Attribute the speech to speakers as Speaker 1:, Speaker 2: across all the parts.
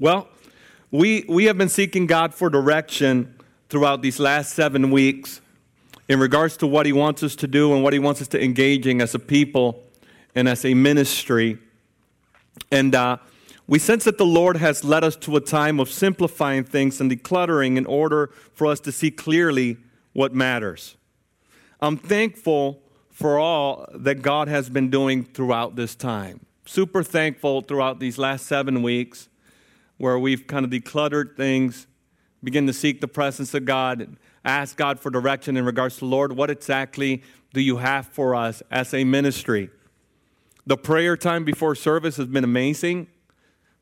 Speaker 1: Well, we, we have been seeking God for direction throughout these last seven weeks in regards to what He wants us to do and what He wants us to engage in as a people and as a ministry. And uh, we sense that the Lord has led us to a time of simplifying things and decluttering in order for us to see clearly what matters. I'm thankful for all that God has been doing throughout this time. Super thankful throughout these last seven weeks where we've kind of decluttered things, begin to seek the presence of God, ask God for direction in regards to, Lord, what exactly do you have for us as a ministry? The prayer time before service has been amazing.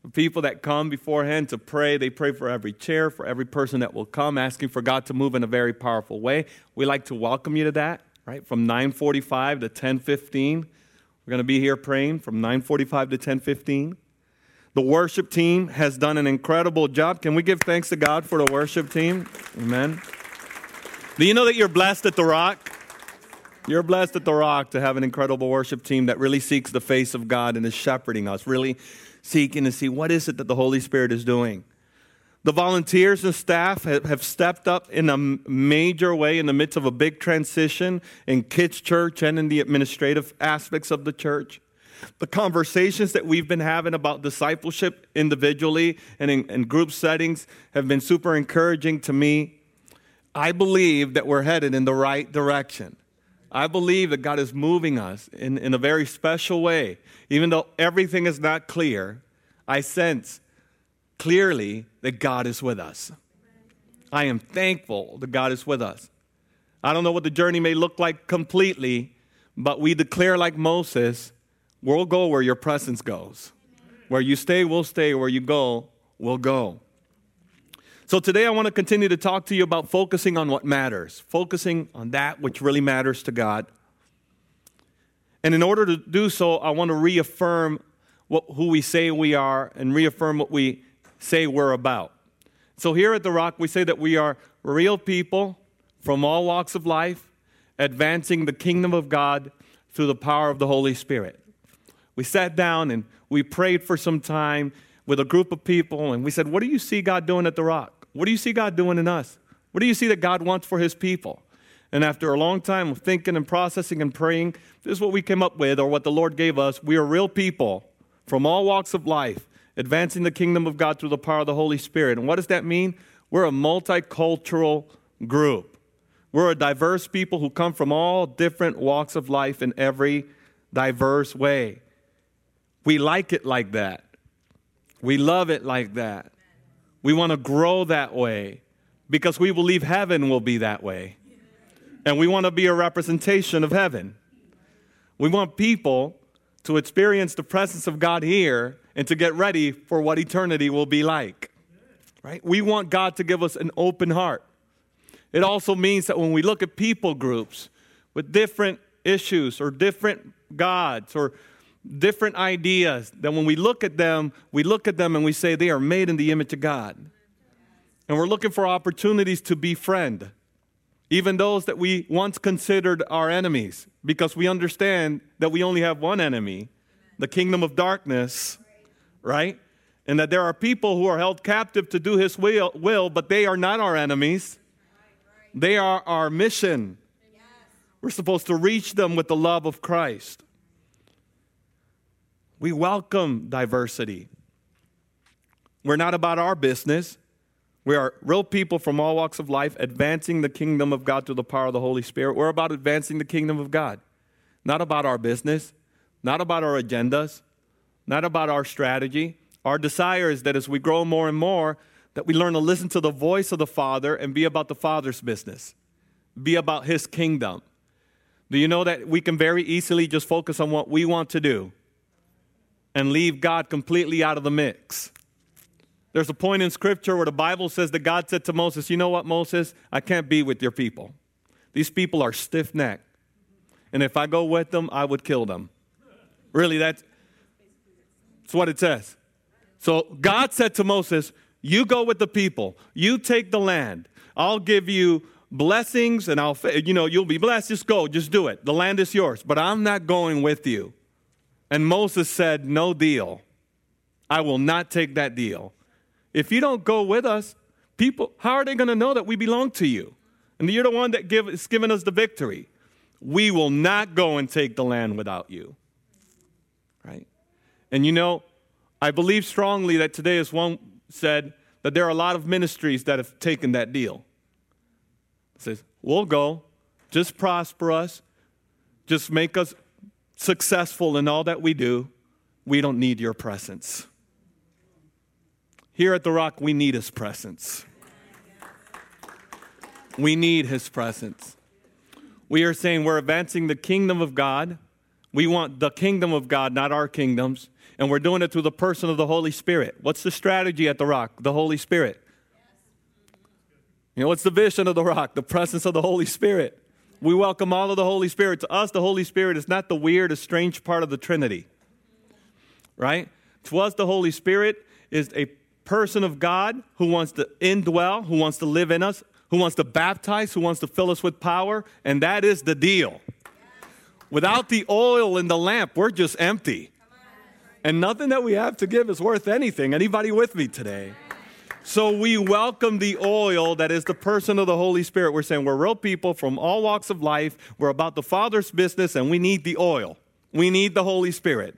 Speaker 1: The people that come beforehand to pray, they pray for every chair, for every person that will come, asking for God to move in a very powerful way. We like to welcome you to that, right? From 9:45 to 10:15. We're going to be here praying from 9:45 to 10:15. The worship team has done an incredible job. Can we give thanks to God for the worship team? Amen. Do you know that you're blessed at The Rock? You're blessed at The Rock to have an incredible worship team that really seeks the face of God and is shepherding us, really seeking to see what is it that the Holy Spirit is doing. The volunteers and staff have, stepped up in a major way in the midst of a big transition in kids' church and in the administrative aspects of the church. The conversations that we've been having about discipleship individually and in, in group settings have been super encouraging to me. I believe that we're headed in the right direction. I believe that God is moving us in, in a very special way. Even though everything is not clear, I sense clearly that God is with us. I am thankful that God is with us. I don't know what the journey may look like completely, but we declare like Moses We'll go where your presence goes. Where you stay, we'll stay. Where you go, we'll go. So today I want to continue to talk to you about focusing on what matters, focusing on that which really matters to God. And in order to do so, I want to reaffirm what, who we say we are and reaffirm what we say we're about. So here at The Rock, we say that we are real people from all walks of life, advancing the kingdom of God through the power of the Holy Spirit we sat down and we prayed for some time with a group of people, and we said, What do you see God doing at the rock? What do you see God doing in us? What do you see that God wants for his people? And after a long time of thinking and processing and praying, this is what we came up with, or what the Lord gave us. We are real people from all walks of life, advancing the kingdom of God through the power of the Holy Spirit. And what does that mean? We're a multicultural group. We're a diverse people who come from all different walks of life in every diverse way. We like it like that. We love it like that. We want to grow that way because we believe heaven will be that way. And we want to be a representation of heaven. We want people to experience the presence of God here and to get ready for what eternity will be like. Right? We want God to give us an open heart. It also means that when we look at people groups with different issues or different gods or different ideas that when we look at them, we look at them and we say they are made in the image of God. And we're looking for opportunities to befriend even those that we once considered our enemies because we understand that we only have one enemy, the kingdom of darkness, right? And that there are people who are held captive to do his will, will but they are not our enemies. They are our mission. We're supposed to reach them with the love of Christ. We welcome diversity. We're not about our business. We are real people from all walks of life advancing the kingdom of God through the power of the Holy Spirit. We're about advancing the kingdom of God, not about our business, not about our agendas, not about our strategy. Our desire is that as we grow more and more, that we learn to listen to the voice of the Father and be about the Father's business, be about His kingdom. Do you know that we can very easily just focus on what we want to do and leave God completely out of the mix. There's a point in Scripture where the Bible says that God said to Moses, You know what, Moses? I can't be with your people. These people are stiff necked. And if I go with them, I would kill them. Really, that's, that's what it says. So God said to Moses, You go with the people, you take the land. I'll give you blessings and I'll, you know, you'll be blessed. Just go, just do it. The land is yours, but I'm not going with you. And Moses said, No deal. I will not take that deal. if you don't go with us, people, how are they going to know that we belong to you? And you're the one that give, is giving us the victory. We will not go and take the land without you. Right? And you know, I believe strongly that today, as one said, that there are a lot of ministries that have taken that deal. It says, we'll go, just prosper us, just make us successful in all that we do. We don't need your presence. Here at The Rock, we need his presence. We need his presence. We are saying we're advancing the kingdom of God. We want the kingdom of God, not our kingdoms. And we're doing it through the person of the Holy Spirit. What's the strategy at the rock? The Holy Spirit. You know, what's the vision of the rock? The presence of the Holy Spirit. We welcome all of the Holy Spirit. To us, the Holy Spirit is not the weird, strange part of the Trinity. Right? To us, the Holy Spirit is a person of God who wants to indwell, who wants to live in us, who wants to baptize, who wants to fill us with power, and that is the deal. Without the oil in the lamp, we're just empty. And nothing that we have to give is worth anything. Anybody with me today? So we welcome the oil that is the person of the Holy Spirit. We're saying we're real people from all walks of life. We're about the Father's business and we need the oil. We need the Holy Spirit.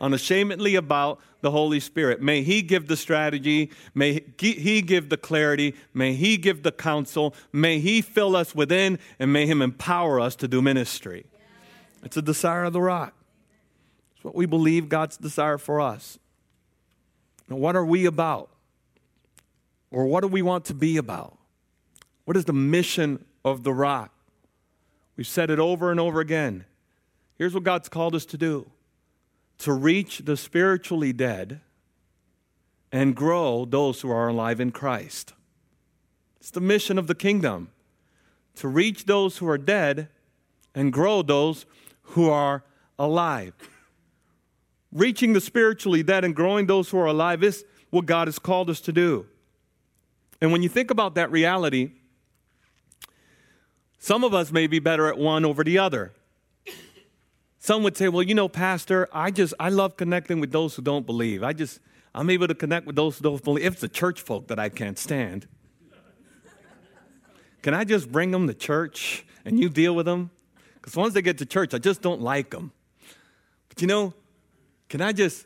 Speaker 1: Unashamedly about the Holy Spirit. May He give the strategy. May He give the clarity. May He give the counsel. May He fill us within and may Him empower us to do ministry. It's a desire of the rock. It's what we believe God's desire for us. Now, what are we about? Or what do we want to be about? What is the mission of the rock? We've said it over and over again. Here's what God's called us to do to reach the spiritually dead and grow those who are alive in Christ. It's the mission of the kingdom to reach those who are dead and grow those who are alive reaching the spiritually dead and growing those who are alive is what God has called us to do. And when you think about that reality, some of us may be better at one over the other. Some would say, well, you know, Pastor, I just, I love connecting with those who don't believe. I just, I'm able to connect with those who don't believe. If it's the church folk that I can't stand, can I just bring them to church and you deal with them? Because once they get to church, I just don't like them. But you know, can I just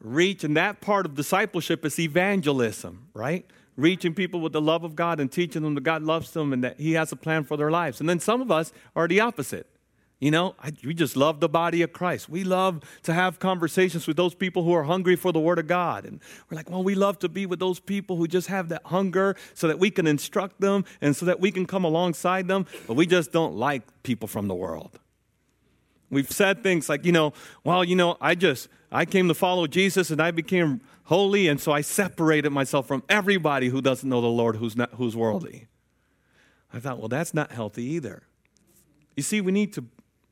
Speaker 1: reach? And that part of discipleship is evangelism, right? Reaching people with the love of God and teaching them that God loves them and that He has a plan for their lives. And then some of us are the opposite. You know, I, we just love the body of Christ. We love to have conversations with those people who are hungry for the Word of God. And we're like, well, we love to be with those people who just have that hunger so that we can instruct them and so that we can come alongside them. But we just don't like people from the world. We've said things like, you know, well, you know, I just, I came to follow Jesus and I became holy, and so I separated myself from everybody who doesn't know the Lord who's, not, who's worldly. I thought, well, that's not healthy either. You see, we need to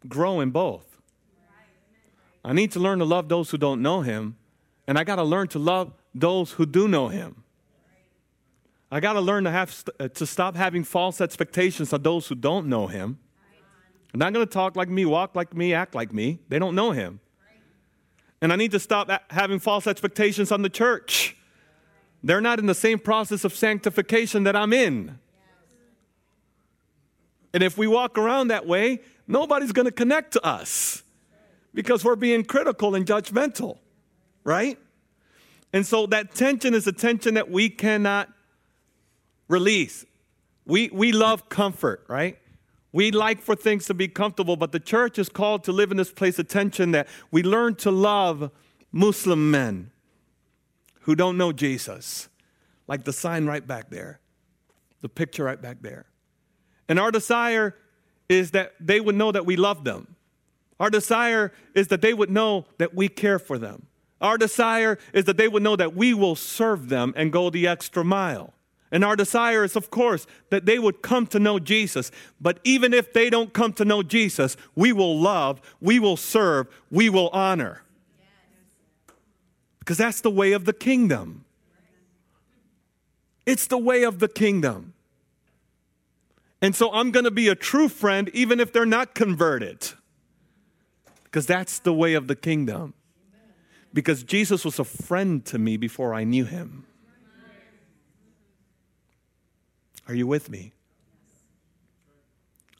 Speaker 1: grow in both. I need to learn to love those who don't know Him, and I got to learn to love those who do know Him. I got to learn to, have, uh, to stop having false expectations of those who don't know Him they're not going to talk like me, walk like me, act like me. They don't know him. And I need to stop having false expectations on the church. They're not in the same process of sanctification that I'm in. And if we walk around that way, nobody's going to connect to us because we're being critical and judgmental, right? And so that tension is a tension that we cannot release. We, we love comfort, right? We like for things to be comfortable, but the church is called to live in this place of tension that we learn to love Muslim men who don't know Jesus, like the sign right back there, the picture right back there. And our desire is that they would know that we love them. Our desire is that they would know that we care for them. Our desire is that they would know that we will serve them and go the extra mile. And our desire is, of course, that they would come to know Jesus. But even if they don't come to know Jesus, we will love, we will serve, we will honor. Because that's the way of the kingdom. It's the way of the kingdom. And so I'm going to be a true friend even if they're not converted. Because that's the way of the kingdom. Because Jesus was a friend to me before I knew him. Are you with me?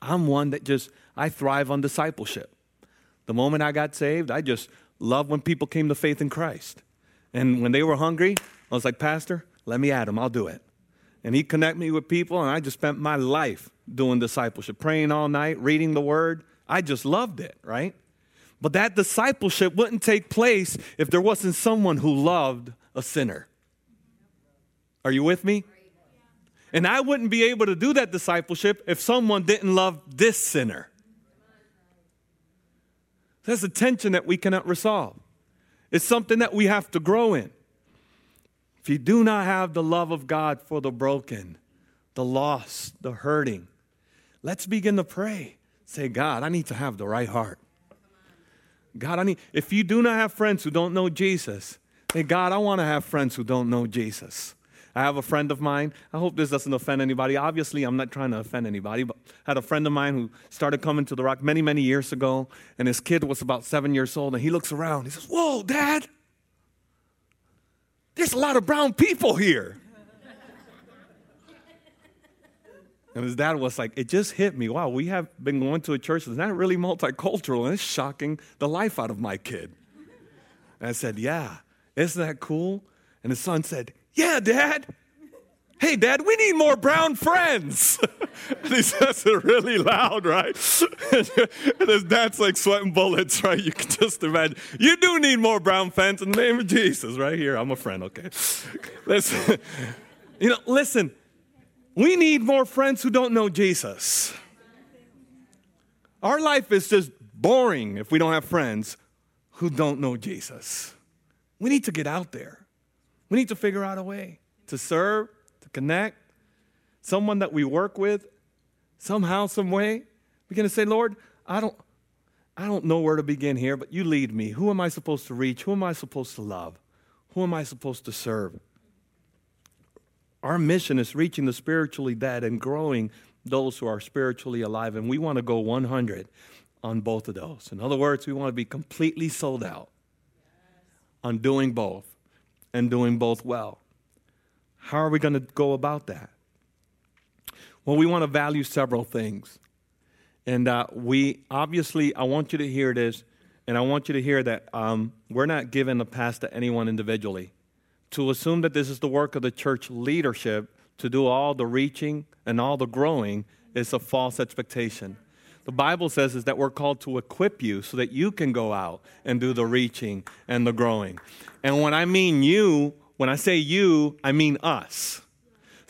Speaker 1: I'm one that just, I thrive on discipleship. The moment I got saved, I just loved when people came to faith in Christ. And when they were hungry, I was like, Pastor, let me at them, I'll do it. And he connected me with people, and I just spent my life doing discipleship, praying all night, reading the word. I just loved it, right? But that discipleship wouldn't take place if there wasn't someone who loved a sinner. Are you with me? And I wouldn't be able to do that discipleship if someone didn't love this sinner. That's a tension that we cannot resolve. It's something that we have to grow in. If you do not have the love of God for the broken, the lost, the hurting, let's begin to pray. Say, God, I need to have the right heart. God, I need, if you do not have friends who don't know Jesus, say, God, I want to have friends who don't know Jesus. I have a friend of mine. I hope this doesn't offend anybody. Obviously, I'm not trying to offend anybody, but I had a friend of mine who started coming to the rock many, many years ago, and his kid was about seven years old, and he looks around. He says, Whoa, Dad, there's a lot of brown people here. And his dad was like, It just hit me. Wow, we have been going to a church that's not really multicultural, and it's shocking the life out of my kid. And I said, Yeah, isn't that cool? And his son said, yeah, Dad. Hey, Dad, we need more brown friends. he says it really loud, right? and his dad's like sweating bullets, right? You can just imagine. You do need more brown friends in the name of Jesus, right here. I'm a friend, okay? Listen, you know, listen, we need more friends who don't know Jesus. Our life is just boring if we don't have friends who don't know Jesus. We need to get out there. We need to figure out a way to serve, to connect, someone that we work with, somehow, some way. We're going to say, Lord, I don't, I don't know where to begin here, but you lead me. Who am I supposed to reach? Who am I supposed to love? Who am I supposed to serve? Our mission is reaching the spiritually dead and growing those who are spiritually alive, and we want to go 100 on both of those. In other words, we want to be completely sold out on doing both and doing both well. How are we going to go about that? Well, we want to value several things. And uh, we obviously, I want you to hear this, and I want you to hear that um, we're not giving the pass to anyone individually. To assume that this is the work of the church leadership to do all the reaching and all the growing is a false expectation. The Bible says is that we're called to equip you so that you can go out and do the reaching and the growing. And when I mean you, when I say you, I mean us.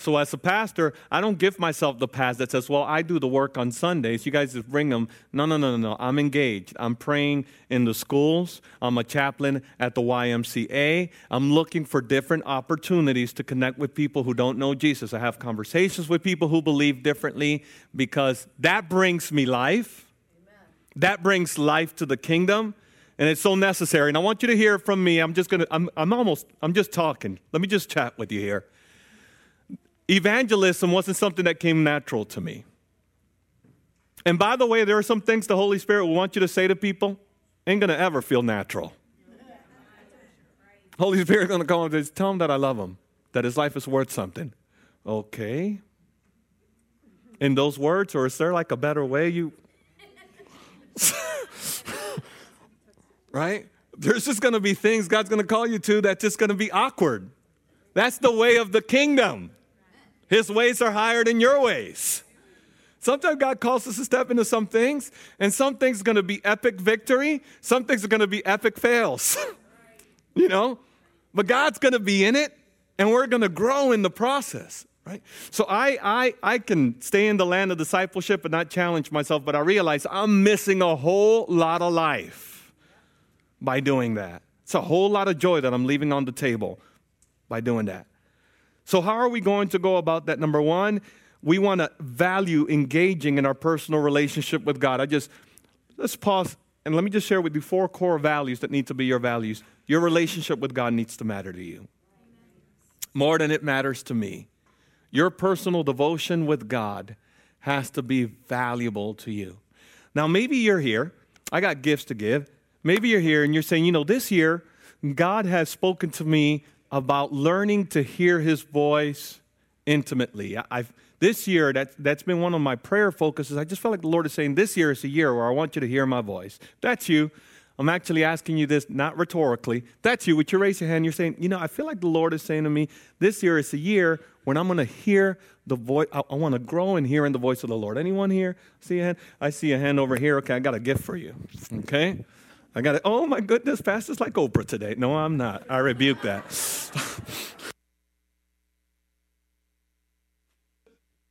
Speaker 1: So as a pastor, I don't give myself the pass that says, well, I do the work on Sundays. You guys just bring them. No, no, no, no, no. I'm engaged. I'm praying in the schools. I'm a chaplain at the YMCA. I'm looking for different opportunities to connect with people who don't know Jesus. I have conversations with people who believe differently because that brings me life. Amen. That brings life to the kingdom and it's so necessary. And I want you to hear from me. I'm just gonna, I'm, I'm almost, I'm just talking. Let me just chat with you here. Evangelism wasn't something that came natural to me. And by the way, there are some things the Holy Spirit will want you to say to people, ain't gonna ever feel natural. Holy Spirit gonna come and tell him that I love him, that his life is worth something. Okay. In those words, or is there like a better way you right? There's just to be things God's to call you to that's just to be awkward. That's the way of the kingdom. His ways are higher than your ways. Sometimes God calls us to step into some things, and some things are going to be epic victory, some things are going to be epic fails. you know? But God's going to be in it, and we're going to grow in the process, right? So I, I, I can stay in the land of discipleship and not challenge myself, but I realize I'm missing a whole lot of life by doing that. It's a whole lot of joy that I'm leaving on the table by doing that. So, how are we going to go about that? Number one, we want to value engaging in our personal relationship with God. I just, let's pause and let me just share with you four core values that need to be your values. Your relationship with God needs to matter to you more than it matters to me. Your personal devotion with God has to be valuable to you. Now, maybe you're here. I got gifts to give. Maybe you're here and you're saying, you know, this year, God has spoken to me about learning to hear his voice intimately. I, have this year that that's been one of my prayer focuses. I just felt like the Lord is saying this year is a year where I want you to hear my voice. That's you. I'm actually asking you this not rhetorically. That's you. Would you raise your hand? You're saying, you know, I feel like the Lord is saying to me, this year is a year when I'm going to hear the voice. I, I want to grow in hearing the voice of the Lord. Anyone here? See a hand? I see a hand over here. Okay, I got a gift for you. Okay, I got it. Oh my goodness, Pastor's like Oprah today. No, I'm not. I rebuke that.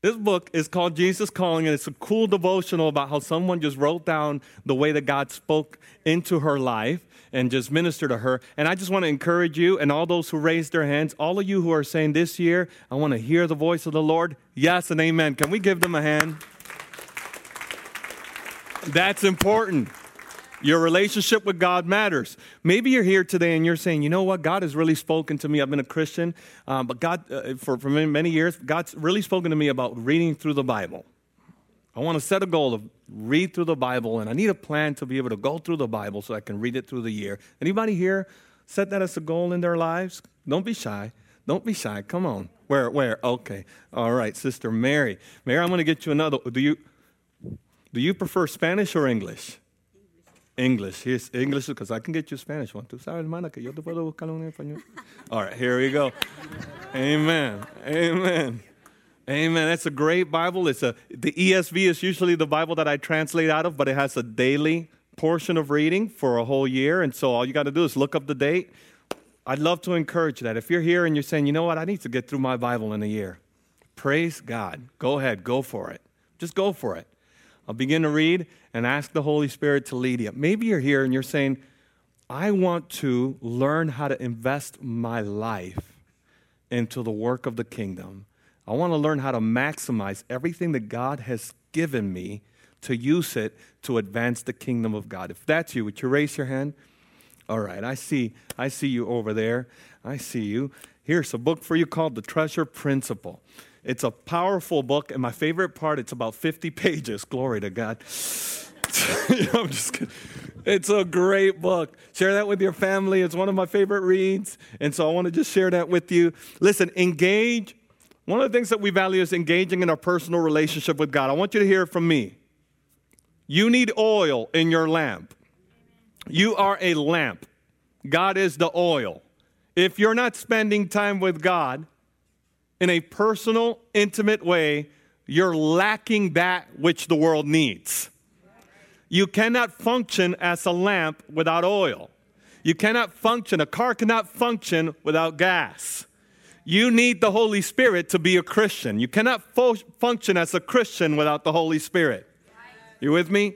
Speaker 1: This book is called Jesus Calling, and it's a cool devotional about how someone just wrote down the way that God spoke into her life and just ministered to her. And I just want to encourage you and all those who raised their hands, all of you who are saying this year, I want to hear the voice of the Lord. Yes and amen. Can we give them a hand? That's important. Your relationship with God matters. Maybe you're here today and you're saying, you know what? God has really spoken to me. I've been a Christian, um, but God, uh, for, for many years, God's really spoken to me about reading through the Bible. I want to set a goal of read through the Bible, and I need a plan to be able to go through the Bible so I can read it through the year. Anybody here set that as a goal in their lives? Don't be shy. Don't be shy. Come on. Where? Where? Okay. All right, Sister Mary. Mary, I'm going to get you another. Do you do you prefer Spanish or English? English. Here's English because I can get you Spanish one. Sabes, hermana, que yo te puedo buscar un español. All right, here we go. Amen. Amen. Amen. That's a great Bible. It's a the ESV is usually the Bible that I translate out of, but it has a daily portion of reading for a whole year, and so all you got to do is look up the date. I'd love to encourage that. If you're here and you're saying, you know what, I need to get through my Bible in a year, praise God. Go ahead, go for it. Just go for it. I'll begin to read and ask the Holy Spirit to lead you. Maybe you're here and you're saying, I want to learn how to invest my life into the work of the kingdom. I want to learn how to maximize everything that God has given me to use it to advance the kingdom of God. If that's you, would you raise your hand? All right, I see I see you over there. I see you. Here's a book for you called The Treasure Principle. It's a powerful book, and my favorite part, it's about 50 pages. Glory to God. I'm just kidding. It's a great book. Share that with your family. It's one of my favorite reads. And so I want to just share that with you. Listen, engage. One of the things that we value is engaging in our personal relationship with God. I want you to hear from me. You need oil in your lamp. You are a lamp. God is the oil. If you're not spending time with God, in a personal, intimate way, you're lacking that which the world needs. You cannot function as a lamp without oil. You cannot function, a car cannot function without gas. You need the Holy Spirit to be a Christian. You cannot fo- function as a Christian without the Holy Spirit. You with me?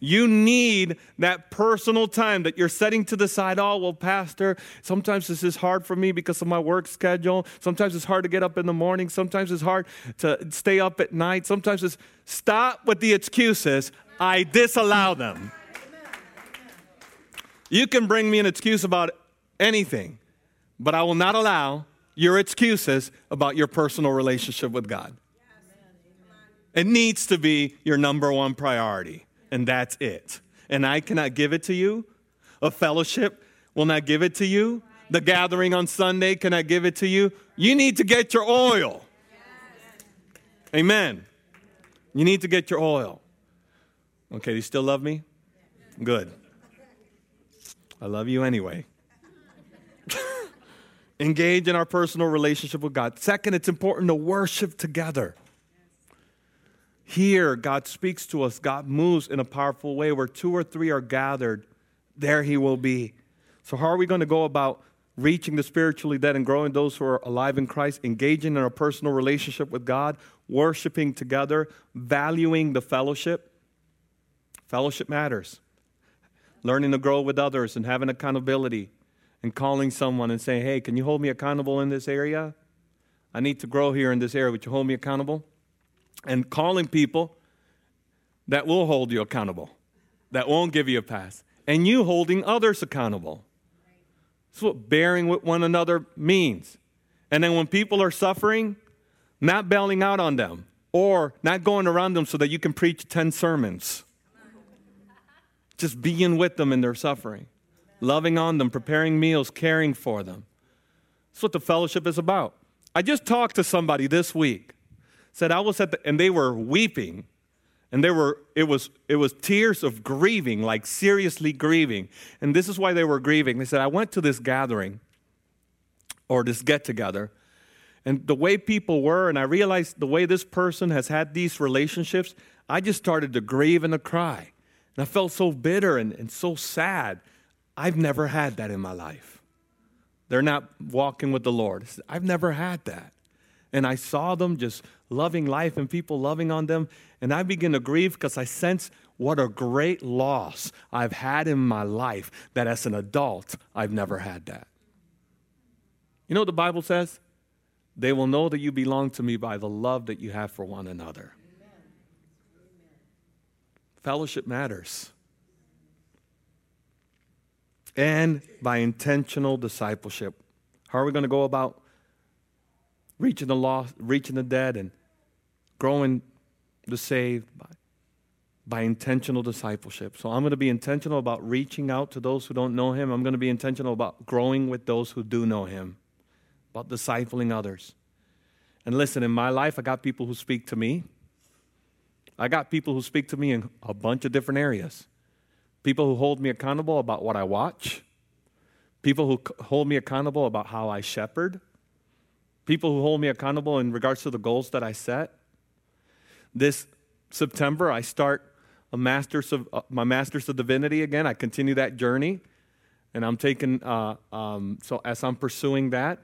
Speaker 1: You need that personal time that you're setting to the side. Oh, well, Pastor, sometimes this is hard for me because of my work schedule. Sometimes it's hard to get up in the morning. Sometimes it's hard to stay up at night. Sometimes it's stop with the excuses. I disallow them. You can bring me an excuse about anything, but I will not allow your excuses about your personal relationship with God. It needs to be your number one priority and that's it. And I cannot give it to you. A fellowship will not give it to you. The gathering on Sunday cannot give it to you. You need to get your oil. Amen. You need to get your oil. Okay, do you still love me? Good. I love you anyway. Engage in our personal relationship with God. Second, it's important to worship together. Here, God speaks to us. God moves in a powerful way where two or three are gathered, there He will be. So, how are we going to go about reaching the spiritually dead and growing those who are alive in Christ, engaging in a personal relationship with God, worshiping together, valuing the fellowship? Fellowship matters. Learning to grow with others and having accountability and calling someone and saying, hey, can you hold me accountable in this area? I need to grow here in this area. Would you hold me accountable? And calling people that will hold you accountable, that won't give you a pass, and you holding others accountable. That's what bearing with one another means. And then when people are suffering, not bailing out on them or not going around them so that you can preach 10 sermons. Just being with them in their suffering, loving on them, preparing meals, caring for them. That's what the fellowship is about. I just talked to somebody this week. Said I was at the, and they were weeping. And they were, it was, it was tears of grieving, like seriously grieving. And this is why they were grieving. They said, I went to this gathering or this get together, and the way people were, and I realized the way this person has had these relationships, I just started to grieve and to cry. And I felt so bitter and, and so sad. I've never had that in my life. They're not walking with the Lord. I've never had that. And I saw them just loving life and people loving on them. And I begin to grieve because I sense what a great loss I've had in my life that as an adult, I've never had that. You know what the Bible says? They will know that you belong to me by the love that you have for one another. Amen. Fellowship matters. And by intentional discipleship. How are we going to go about reaching the lost, reaching the dead, and growing the saved by, by intentional discipleship. So I'm going to be intentional about reaching out to those who don't know him. I'm going to be intentional about growing with those who do know him, about discipling others. And listen, in my life, I got people who speak to me. I got people who speak to me in a bunch of different areas. People who hold me accountable about what I watch. People who hold me accountable about how I shepherd people who hold me accountable in regards to the goals that I set. This September, I start a master's of uh, my master's of divinity again. I continue that journey, and I'm taking. Uh, um, so as I'm pursuing that,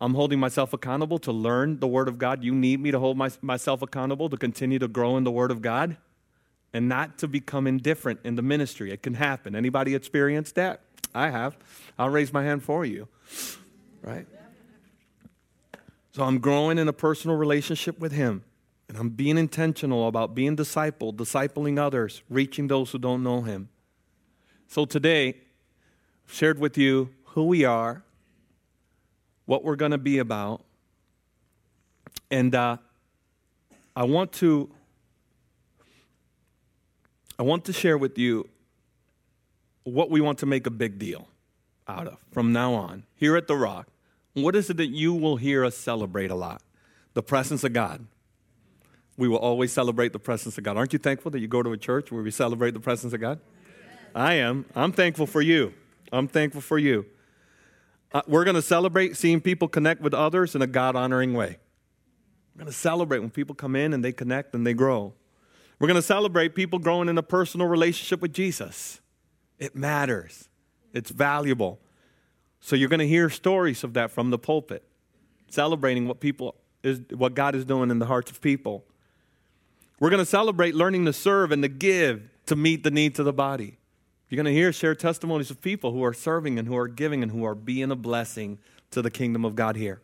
Speaker 1: I'm holding myself accountable to learn the Word of God. You need me to hold my, myself accountable to continue to grow in the Word of God, and not to become indifferent in the ministry. It can happen. Anybody experienced that? I have. I'll raise my hand for you. Right. So I'm growing in a personal relationship with Him. And I'm being intentional about being discipled, discipling others, reaching those who don't know Him. So today, I've shared with you who we are, what we're going to be about, and uh, I want to I want to share with you what we want to make a big deal out of from now on here at the Rock. What is it that you will hear us celebrate a lot? The presence of God. We will always celebrate the presence of God. Aren't you thankful that you go to a church where we celebrate the presence of God? I am. I'm thankful for you. I'm thankful for you. Uh, we're going to celebrate seeing people connect with others in a God honoring way. We're going to celebrate when people come in and they connect and they grow. We're going to celebrate people growing in a personal relationship with Jesus. It matters, it's valuable. So you're going to hear stories of that from the pulpit, celebrating what people is what God is doing in the hearts of people. We're going to celebrate learning to serve and to give to meet the needs of the body. You're going to hear share testimonies of people who are serving and who are giving and who are being a blessing to the kingdom of God here.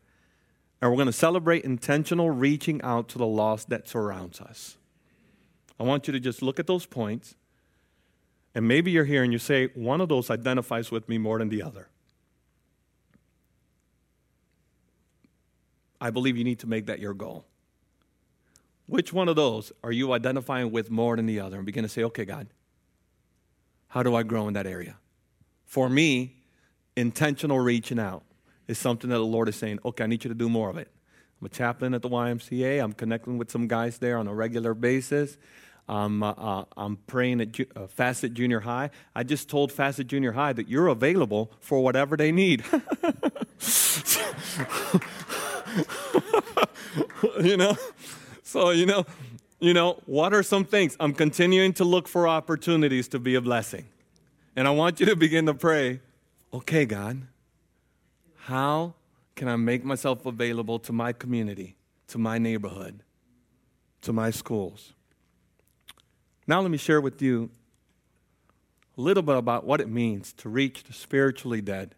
Speaker 1: And we're going to celebrate intentional reaching out to the lost that surrounds us. I want you to just look at those points. And maybe you're here and you say, one of those identifies with me more than the other. I believe you need to make that your goal. Which one of those are you identifying with more than the other? And begin to say, okay, God, how do I grow in that area? For me, intentional reaching out is something that the Lord is saying, okay, I need you to do more of it. I'm a chaplain at the YMCA. I'm connecting with some guys there on a regular basis. Um, uh, uh, I'm praying at Ju- uh, Facet Junior High. I just told Facet Junior High that you're available for whatever they need. you know? So, you know, you know, what are some things? I'm continuing to look for opportunities to be a blessing. And I want you to begin to pray, okay, God, how can I make myself available to my community, to my neighborhood, to my schools? Now, let me share with you a little bit about what it means to reach the spiritually dead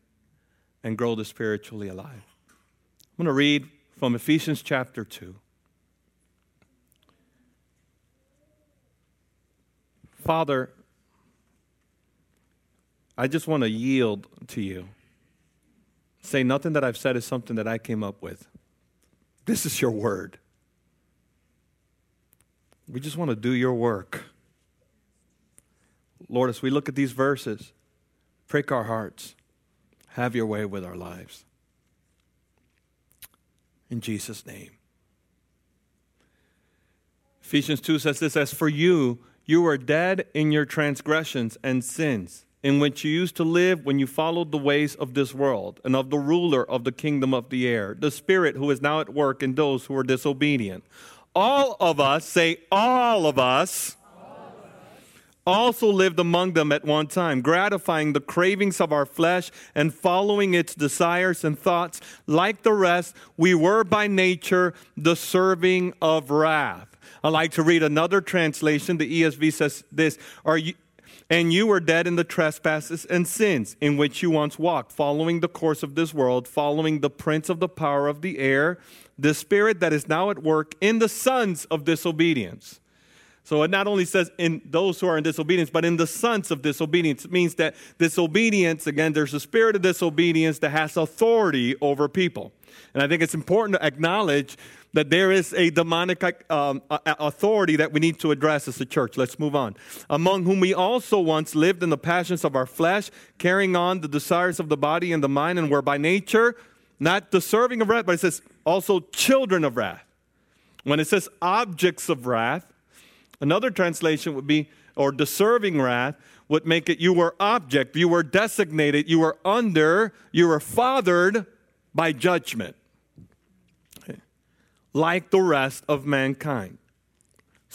Speaker 1: and grow the spiritually alive. I'm going to read from Ephesians chapter 2. Father, I just want to yield to you. Say nothing that I've said is something that I came up with. This is your word. We just want to do your work. Lord, as we look at these verses, prick our hearts. Have your way with our lives. In Jesus' name. Ephesians 2 says this As for you, you were dead in your transgressions and sins, in which you used to live when you followed the ways of this world and of the ruler of the kingdom of the air, the Spirit who is now at work in those who are disobedient. All of us, say, all of us, also lived among them at one time, gratifying the cravings of our flesh and following its desires and thoughts. Like the rest, we were by nature the serving of wrath. I like to read another translation. The ESV says this Are you, and you were dead in the trespasses and sins in which you once walked, following the course of this world, following the prince of the power of the air, the spirit that is now at work in the sons of disobedience. So it not only says in those who are in disobedience, but in the sons of disobedience. It means that disobedience, again, there's a spirit of disobedience that has authority over people. And I think it's important to acknowledge that there is a demonic um, authority that we need to address as a church. Let's move on. Among whom we also once lived in the passions of our flesh, carrying on the desires of the body and the mind, and were by nature not deserving of wrath, but it says also children of wrath. When it says objects of wrath, another translation would be, or deserving wrath, would make it you were object, you were designated, you were under, you were fathered by judgment like the rest of mankind.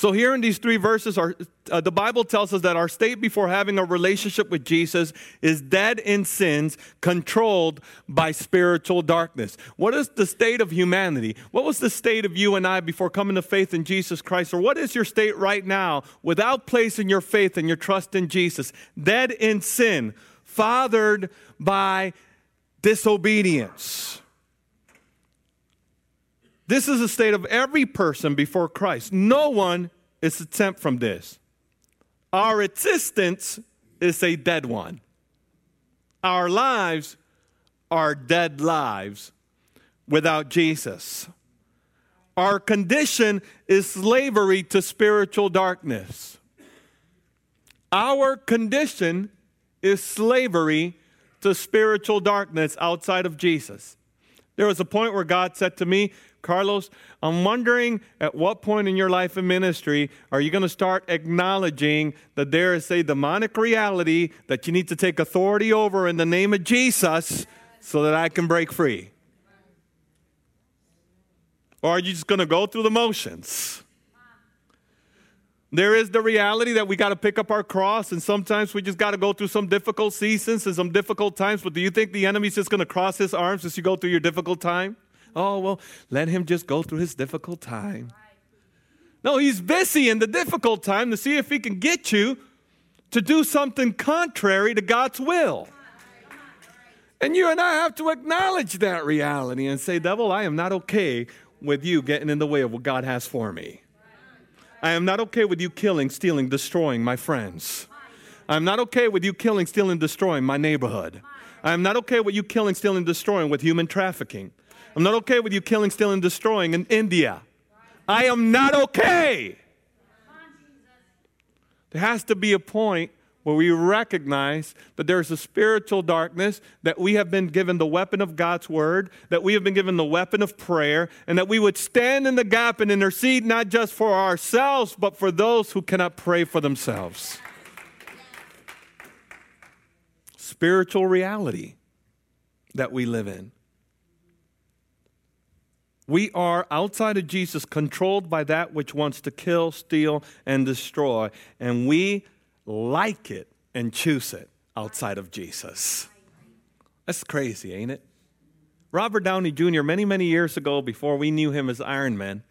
Speaker 1: So, here in these three verses, our, uh, the Bible tells us that our state before having a relationship with Jesus is dead in sins, controlled by spiritual darkness. What is the state of humanity? What was the state of you and I before coming to faith in Jesus Christ? Or what is your state right now without placing your faith and your trust in Jesus? Dead in sin, fathered by disobedience. This is the state of every person before Christ. No one is exempt from this. Our existence is a dead one. Our lives are dead lives without Jesus. Our condition is slavery to spiritual darkness. Our condition is slavery to spiritual darkness outside of Jesus. There was a point where God said to me, Carlos, I'm wondering at what point in your life and ministry are you going to start acknowledging that there is a demonic reality that you need to take authority over in the name of Jesus so that I can break free? Or are you just going to go through the motions? There is the reality that we got to pick up our cross, and sometimes we just got to go through some difficult seasons and some difficult times. But do you think the enemy's just going to cross his arms as you go through your difficult time? Oh, well, let him just go through his difficult time. No, he's busy in the difficult time to see if he can get you to do something contrary to God's will. And you and I have to acknowledge that reality and say, Devil, I am not okay with you getting in the way of what God has for me. I am not okay with you killing, stealing, destroying my friends. I'm not okay with you killing, stealing, destroying my neighborhood. I am not okay with you killing, stealing, destroying with human trafficking. I'm not okay with you killing, stealing, and destroying in India. I am not okay. There has to be a point where we recognize that there's a spiritual darkness, that we have been given the weapon of God's word, that we have been given the weapon of prayer, and that we would stand in the gap and intercede not just for ourselves, but for those who cannot pray for themselves. Spiritual reality that we live in. We are outside of Jesus, controlled by that which wants to kill, steal, and destroy. And we like it and choose it outside of Jesus. That's crazy, ain't it? Robert Downey Jr., many, many years ago, before we knew him as Iron Man,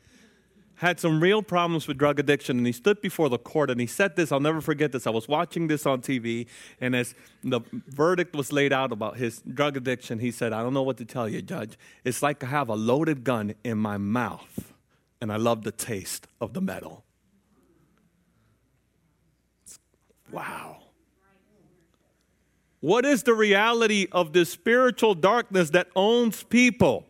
Speaker 1: had some real problems with drug addiction, and he stood before the court and he said this. I'll never forget this. I was watching this on TV, and as the verdict was laid out about his drug addiction, he said, I don't know what to tell you, Judge. It's like I have a loaded gun in my mouth, and I love the taste of the metal. Wow. What is the reality of this spiritual darkness that owns people?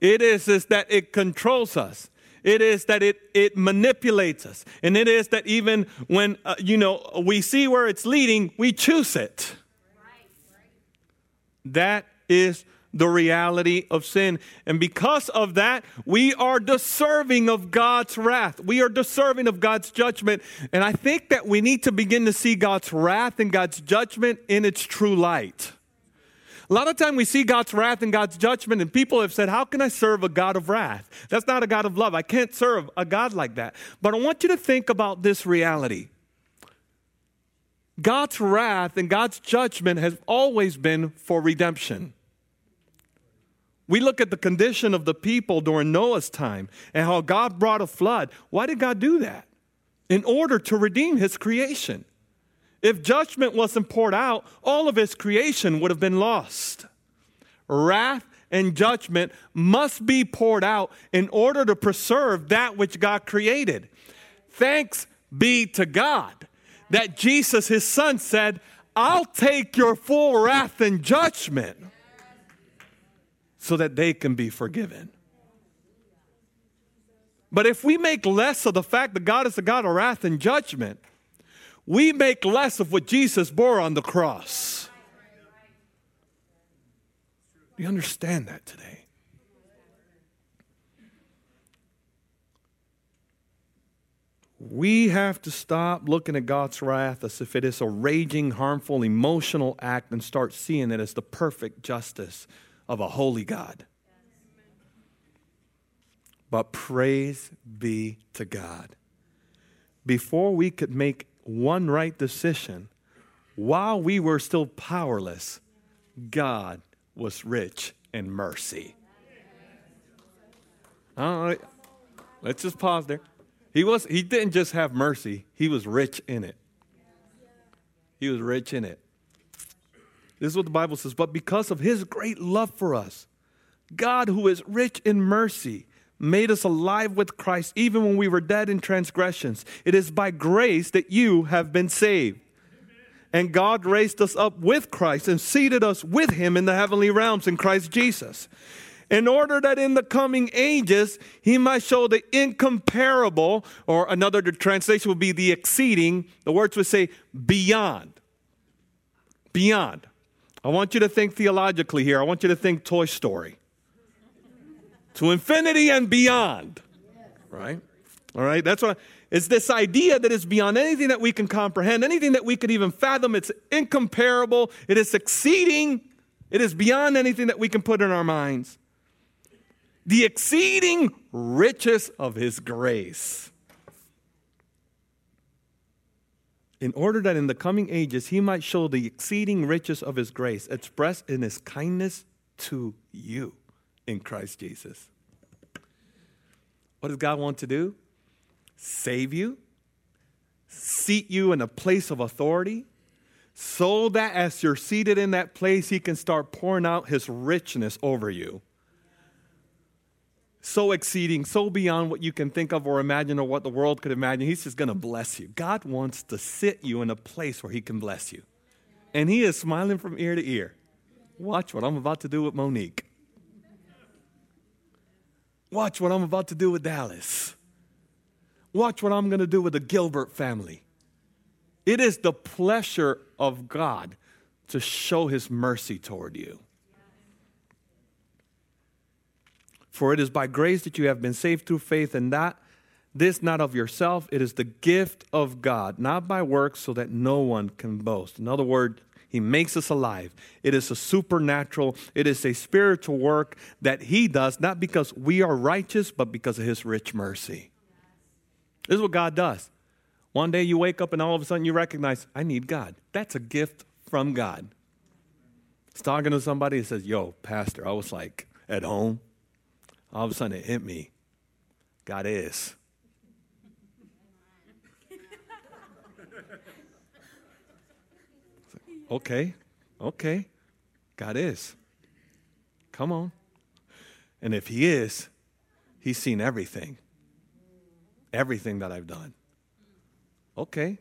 Speaker 1: It is, is that it controls us. It is that it, it manipulates us. And it is that even when, uh, you know, we see where it's leading, we choose it. That is the reality of sin. And because of that, we are deserving of God's wrath. We are deserving of God's judgment. And I think that we need to begin to see God's wrath and God's judgment in its true light. A lot of time we see God's wrath and God's judgment, and people have said, How can I serve a God of wrath? That's not a God of love. I can't serve a God like that. But I want you to think about this reality. God's wrath and God's judgment has always been for redemption. We look at the condition of the people during Noah's time and how God brought a flood. Why did God do that? In order to redeem his creation. If judgment wasn't poured out, all of his creation would have been lost. Wrath and judgment must be poured out in order to preserve that which God created. Thanks be to God that Jesus, his son, said, I'll take your full wrath and judgment so that they can be forgiven. But if we make less of the fact that God is a God of wrath and judgment, we make less of what Jesus bore on the cross. Do you understand that today? We have to stop looking at God's wrath as if it is a raging, harmful, emotional act and start seeing it as the perfect justice of a holy God. But praise be to God. Before we could make one right decision, while we were still powerless, God was rich in mercy. All right, let's just pause there. He, was, he didn't just have mercy, he was rich in it. He was rich in it. This is what the Bible says. But because of his great love for us, God, who is rich in mercy, made us alive with Christ even when we were dead in transgressions. It is by grace that you have been saved. And God raised us up with Christ and seated us with him in the heavenly realms in Christ Jesus. In order that in the coming ages he might show the incomparable, or another translation would be the exceeding, the words would say beyond. Beyond. I want you to think theologically here. I want you to think Toy Story. To infinity and beyond. Right? All right? That's what it's this idea that is beyond anything that we can comprehend, anything that we could even fathom. It's incomparable. It is exceeding. It is beyond anything that we can put in our minds. The exceeding riches of his grace in order that in the coming ages he might show the exceeding riches of his grace expressed in his kindness to you in Christ Jesus. What does God want to do? Save you, seat you in a place of authority, so that as you're seated in that place, he can start pouring out his richness over you so exceeding, so beyond what you can think of or imagine or what the world could imagine. He's just going to bless you. God wants to sit you in a place where He can bless you. And He is smiling from ear to ear. Watch what I'm about to do with Monique. Watch what I'm about to do with Dallas. Watch what I'm going to do with the Gilbert family. It is the pleasure of God to show His mercy toward you. For it is by grace that you have been saved through faith, and that this not of yourself, it is the gift of God, not by works, so that no one can boast. In other words, he makes us alive. It is a supernatural, it is a spiritual work that He does, not because we are righteous, but because of His rich mercy. This is what God does. One day you wake up and all of a sudden you recognize, I need God. That's a gift from God. It's talking to somebody and says, Yo, Pastor, I was like at home all of a sudden it hit me. God is. Okay, okay. God is. Come on. And if He is, He's seen everything. Everything that I've done. Okay.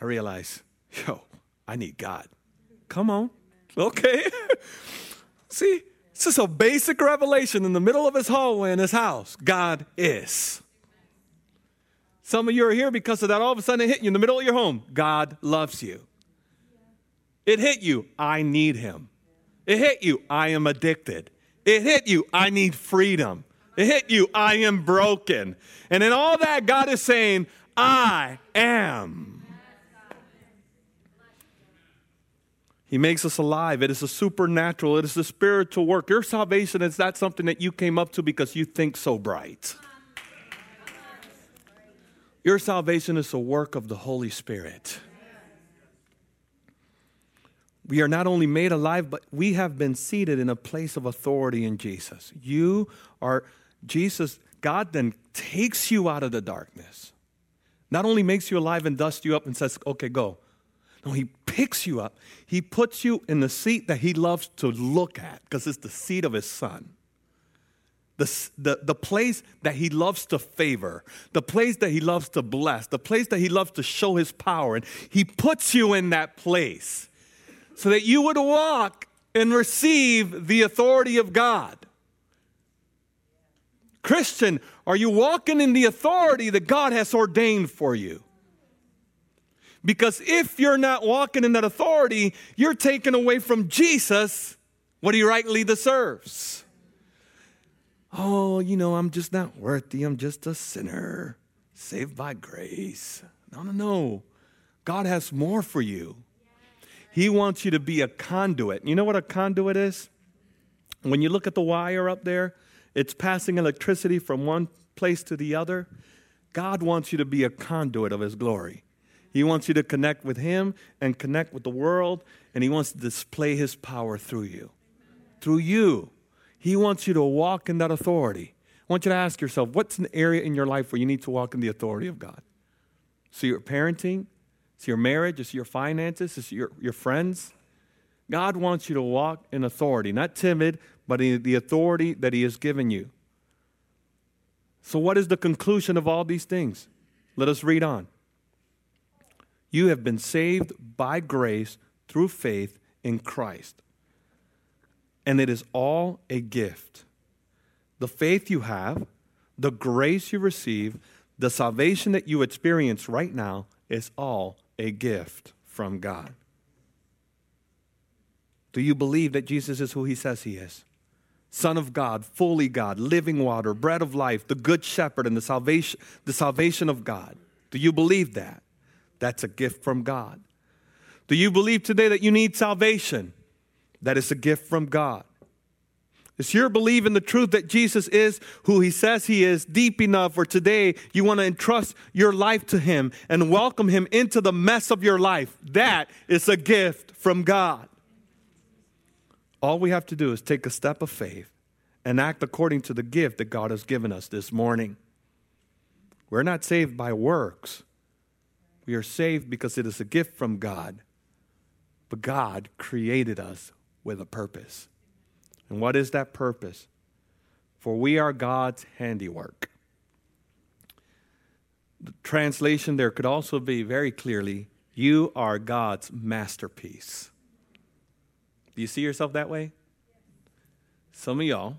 Speaker 1: I realize, yo, I need God. Come on. Okay. See, it's just a basic revelation in the middle of his hallway in his house. God is. Some of you are here because of that. All of a sudden, it hit you in the middle of your home. God loves you. It hit you. I need him. It hit you, I am addicted. It hit you, I need freedom. It hit you, I am broken. And in all that, God is saying, I am. He makes us alive. It is a supernatural, it is a spiritual work. Your salvation is not something that you came up to because you think so bright. Your salvation is a work of the Holy Spirit. We are not only made alive, but we have been seated in a place of authority in Jesus. You are, Jesus, God then takes you out of the darkness. Not only makes you alive and dusts you up and says, okay, go. No, He picks you up. He puts you in the seat that He loves to look at because it's the seat of His Son the, the, the place that he loves to favor, the place that he loves to bless, the place that he loves to show his power. And he puts you in that place so that you would walk and receive the authority of God. Christian, are you walking in the authority that God has ordained for you? Because if you're not walking in that authority, you're taking away from Jesus what he rightly deserves oh, you know, I'm just not worthy. I'm just a sinner saved by grace. No, no, no. God has more for you. He wants you to be a conduit. You know what a conduit is? When you look at the wire up there, it's passing electricity from one place to the other. God wants you to be a conduit of His glory. He wants you to connect with Him and connect with the world, and He wants to display His power through you. Through you. He wants you to walk in that authority. I want you to ask yourself what's an area in your life where you need to walk in the authority of God? So, your parenting, it's your marriage, it's your finances, it's your, your friends. God wants you to walk in authority, not timid, but in the authority that He has given you. So, what is the conclusion of all these things? Let us read on. You have been saved by grace through faith in Christ and it is all a gift. The faith you have, the grace you receive, the salvation that you experience right now is all a gift from God. Do you believe that Jesus is who he says he is? Son of God, fully God, living water, bread of life, the good shepherd, and the salvation, the salvation of God. Do you believe that? That's a gift from God. Do you believe today that you need salvation? That is a gift from God. Is your belief in the truth that Jesus is who he says he is deep enough for today you want to entrust your life to him and welcome him into the mess of your life? That is a gift from God. All we have to do is take a step of faith and act according to the gift that God has given us this morning. We're not saved by works. We are saved because it is a gift from God. But God created us with a purpose. And what is that purpose? For we are God's handiwork. The translation there could also be very clearly you are God's masterpiece. Do you see yourself that way? Some of y'all,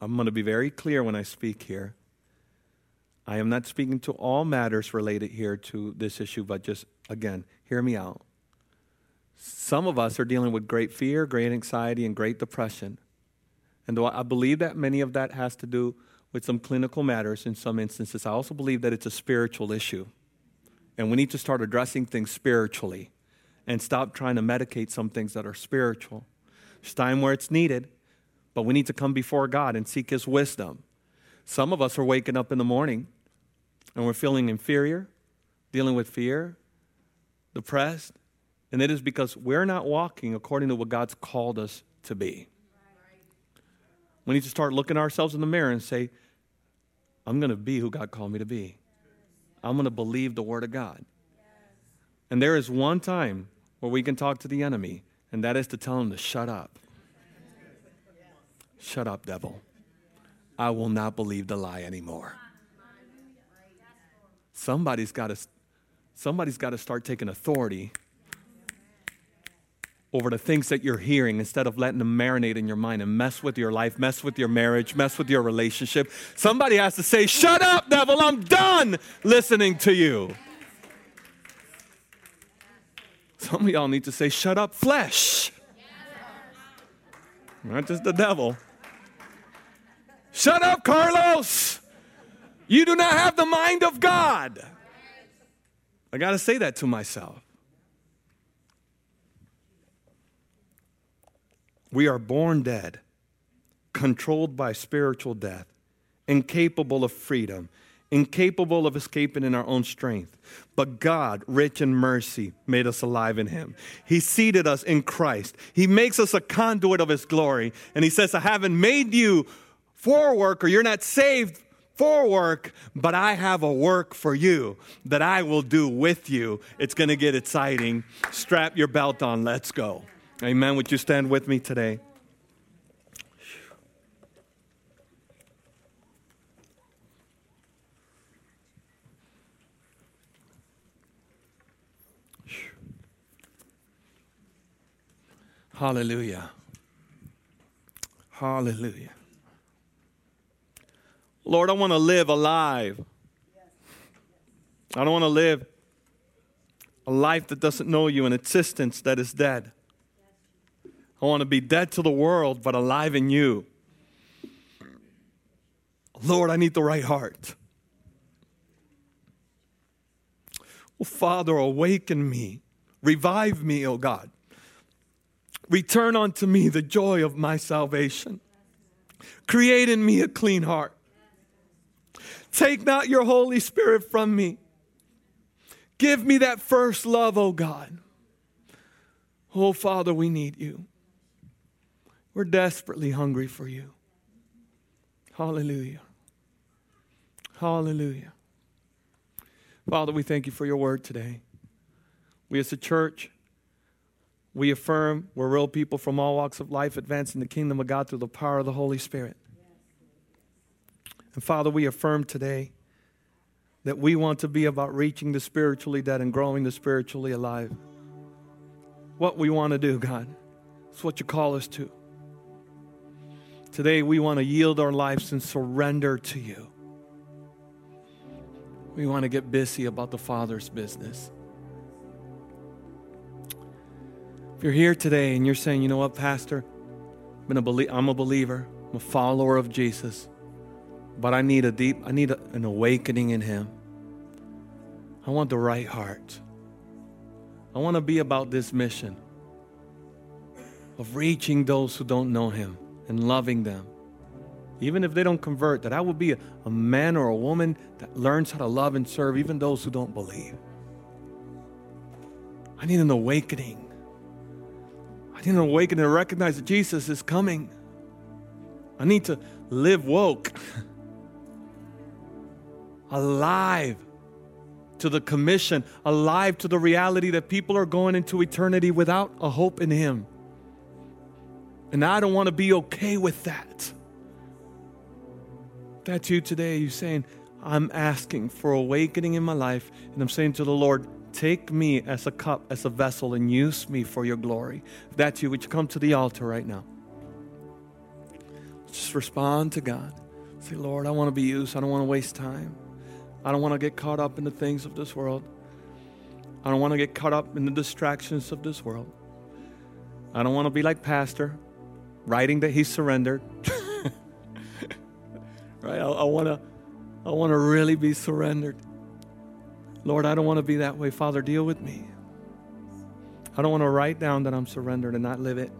Speaker 1: I'm going to be very clear when I speak here. I am not speaking to all matters related here to this issue, but just again, hear me out. Some of us are dealing with great fear, great anxiety, and great depression. And though I believe that many of that has to do with some clinical matters in some instances, I also believe that it's a spiritual issue. And we need to start addressing things spiritually and stop trying to medicate some things that are spiritual. There's time where it's needed, but we need to come before God and seek His wisdom. Some of us are waking up in the morning and we're feeling inferior, dealing with fear, depressed, and it is because we're not walking according to what God's called us to be. We need to start looking ourselves in the mirror and say, I'm going to be who God called me to be. I'm going to believe the Word of God. And there is one time where we can talk to the enemy, and that is to tell him to shut up. Shut up, devil. I will not believe the lie anymore. Somebody's got to somebody's got to start taking authority over the things that you're hearing instead of letting them marinate in your mind and mess with your life, mess with your marriage, mess with your relationship. Somebody has to say, Shut up, devil, I'm done listening to you. Some of y'all need to say, Shut up, flesh. not just the devil. Shut up, Carlos. You do not have the mind of God. I got to say that to myself. We are born dead, controlled by spiritual death, incapable of freedom, incapable of escaping in our own strength. But God, rich in mercy, made us alive in Him. He seated us in Christ. He makes us a conduit of His glory. And He says, I haven't made you for work, or you're not saved for work, but I have a work for you that I will do with you. It's going to get exciting. Strap your belt on. Let's go. Amen. Would you stand with me today? Hallelujah. Hallelujah. Lord, I want to live alive. I don't want to live a life that doesn't know you, an existence that is dead. I want to be dead to the world, but alive in you. Lord, I need the right heart. Oh, Father, awaken me, revive me, O oh God. Return unto me the joy of my salvation. Create in me a clean heart. Take not your Holy Spirit from me. Give me that first love, oh God. Oh, Father, we need you. We're desperately hungry for you. Hallelujah. Hallelujah. Father, we thank you for your word today. We as a church, we affirm we're real people from all walks of life advancing the kingdom of God through the power of the Holy Spirit. And Father, we affirm today that we want to be about reaching the spiritually dead and growing the spiritually alive. What we want to do, God, it's what you call us to. Today, we want to yield our lives and surrender to you. We want to get busy about the Father's business. If you're here today and you're saying, you know what, Pastor, I'm a, belie- I'm a believer, I'm a follower of Jesus, but I need a deep, I need a, an awakening in Him. I want the right heart. I want to be about this mission of reaching those who don't know Him and loving them. Even if they don't convert, that I will be a, a man or a woman that learns how to love and serve even those who don't believe. I need an awakening. I need an awakening to recognize that Jesus is coming. I need to live woke, alive to the commission, alive to the reality that people are going into eternity without a hope in Him. And I don't want to be okay with that. That's you today. You're saying, I'm asking for awakening in my life. And I'm saying to the Lord, take me as a cup, as a vessel, and use me for your glory. If that's you, would you come to the altar right now? Just respond to God. Say, Lord, I want to be used. I don't want to waste time. I don't want to get caught up in the things of this world. I don't want to get caught up in the distractions of this world. I don't want to be like Pastor writing that he surrendered. right? I, want to I want to really be surrendered. Lord, I don't want to be that way. Father, deal with me. I don't want to write down that I'm surrendered and not live it.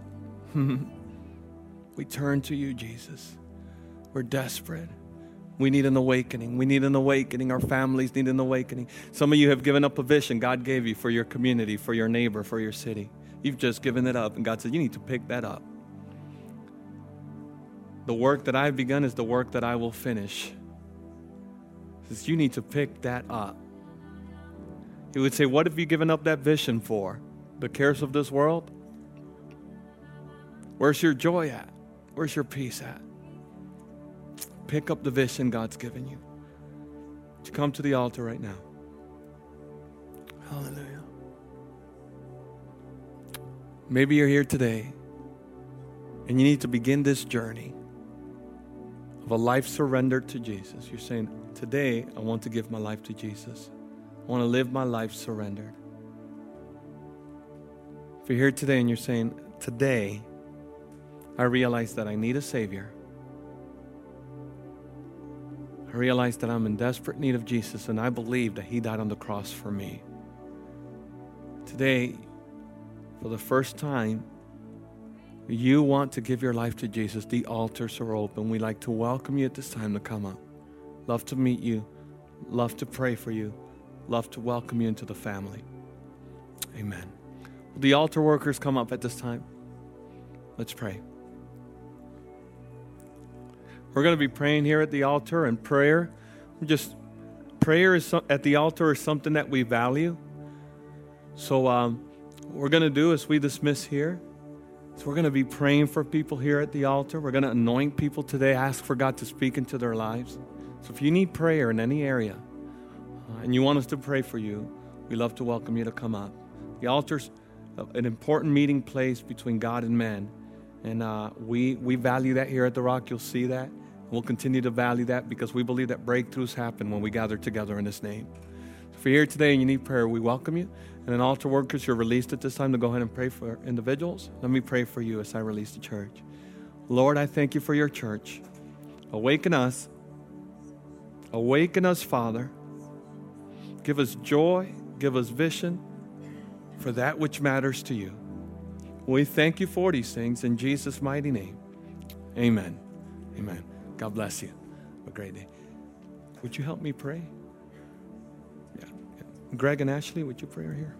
Speaker 1: we turn to you, Jesus. We're desperate. We need an awakening. We need an awakening. Our families need an awakening. Some of you have given up a vision God gave you for your community, for your neighbor, for your city. You've just given it up, and God said, You need to pick that up. The work that I've begun is the work that I will finish. Says you need to pick that up. He would say, What have you given up that vision for? The cares of this world? Where's your joy at? Where's your peace at? Pick up the vision God's given you. To come to the altar right now. Hallelujah. Maybe you're here today and you need to begin this journey of a life surrendered to Jesus. You're saying, Today, I want to give my life to Jesus. I want to live my life surrendered. If you're here today and you're saying, Today, I realize that I need a Savior. I realize that I'm in desperate need of Jesus, and I believe that He died on the cross for me. Today, for the first time, you want to give your life to Jesus, the altars are open. We'd like to welcome you at this time to come up. Love to meet you, love to pray for you, love to welcome you into the family. Amen. Will the altar workers come up at this time? Let's pray. We're going to be praying here at the altar, and prayer, just prayer is at the altar is something that we value. So, um, what we're going to do is we dismiss here. So, we're going to be praying for people here at the altar. We're going to anoint people today, ask for God to speak into their lives. So, if you need prayer in any area uh, and you want us to pray for you, we love to welcome you to come up. The altar's an important meeting place between God and man. And uh, we, we value that here at The Rock. You'll see that. We'll continue to value that because we believe that breakthroughs happen when we gather together in His name. If you're here today and you need prayer, we welcome you. And an altar workers, you're released at this time to go ahead and pray for individuals. Let me pray for you as I release the church. Lord, I thank you for your church. Awaken us. Awaken us, Father. Give us joy. Give us vision for that which matters to you. We thank you for these things in Jesus' mighty name. Amen. Amen. God bless you. Have a great day. Would you help me pray? Greg and Ashley, would you pray here?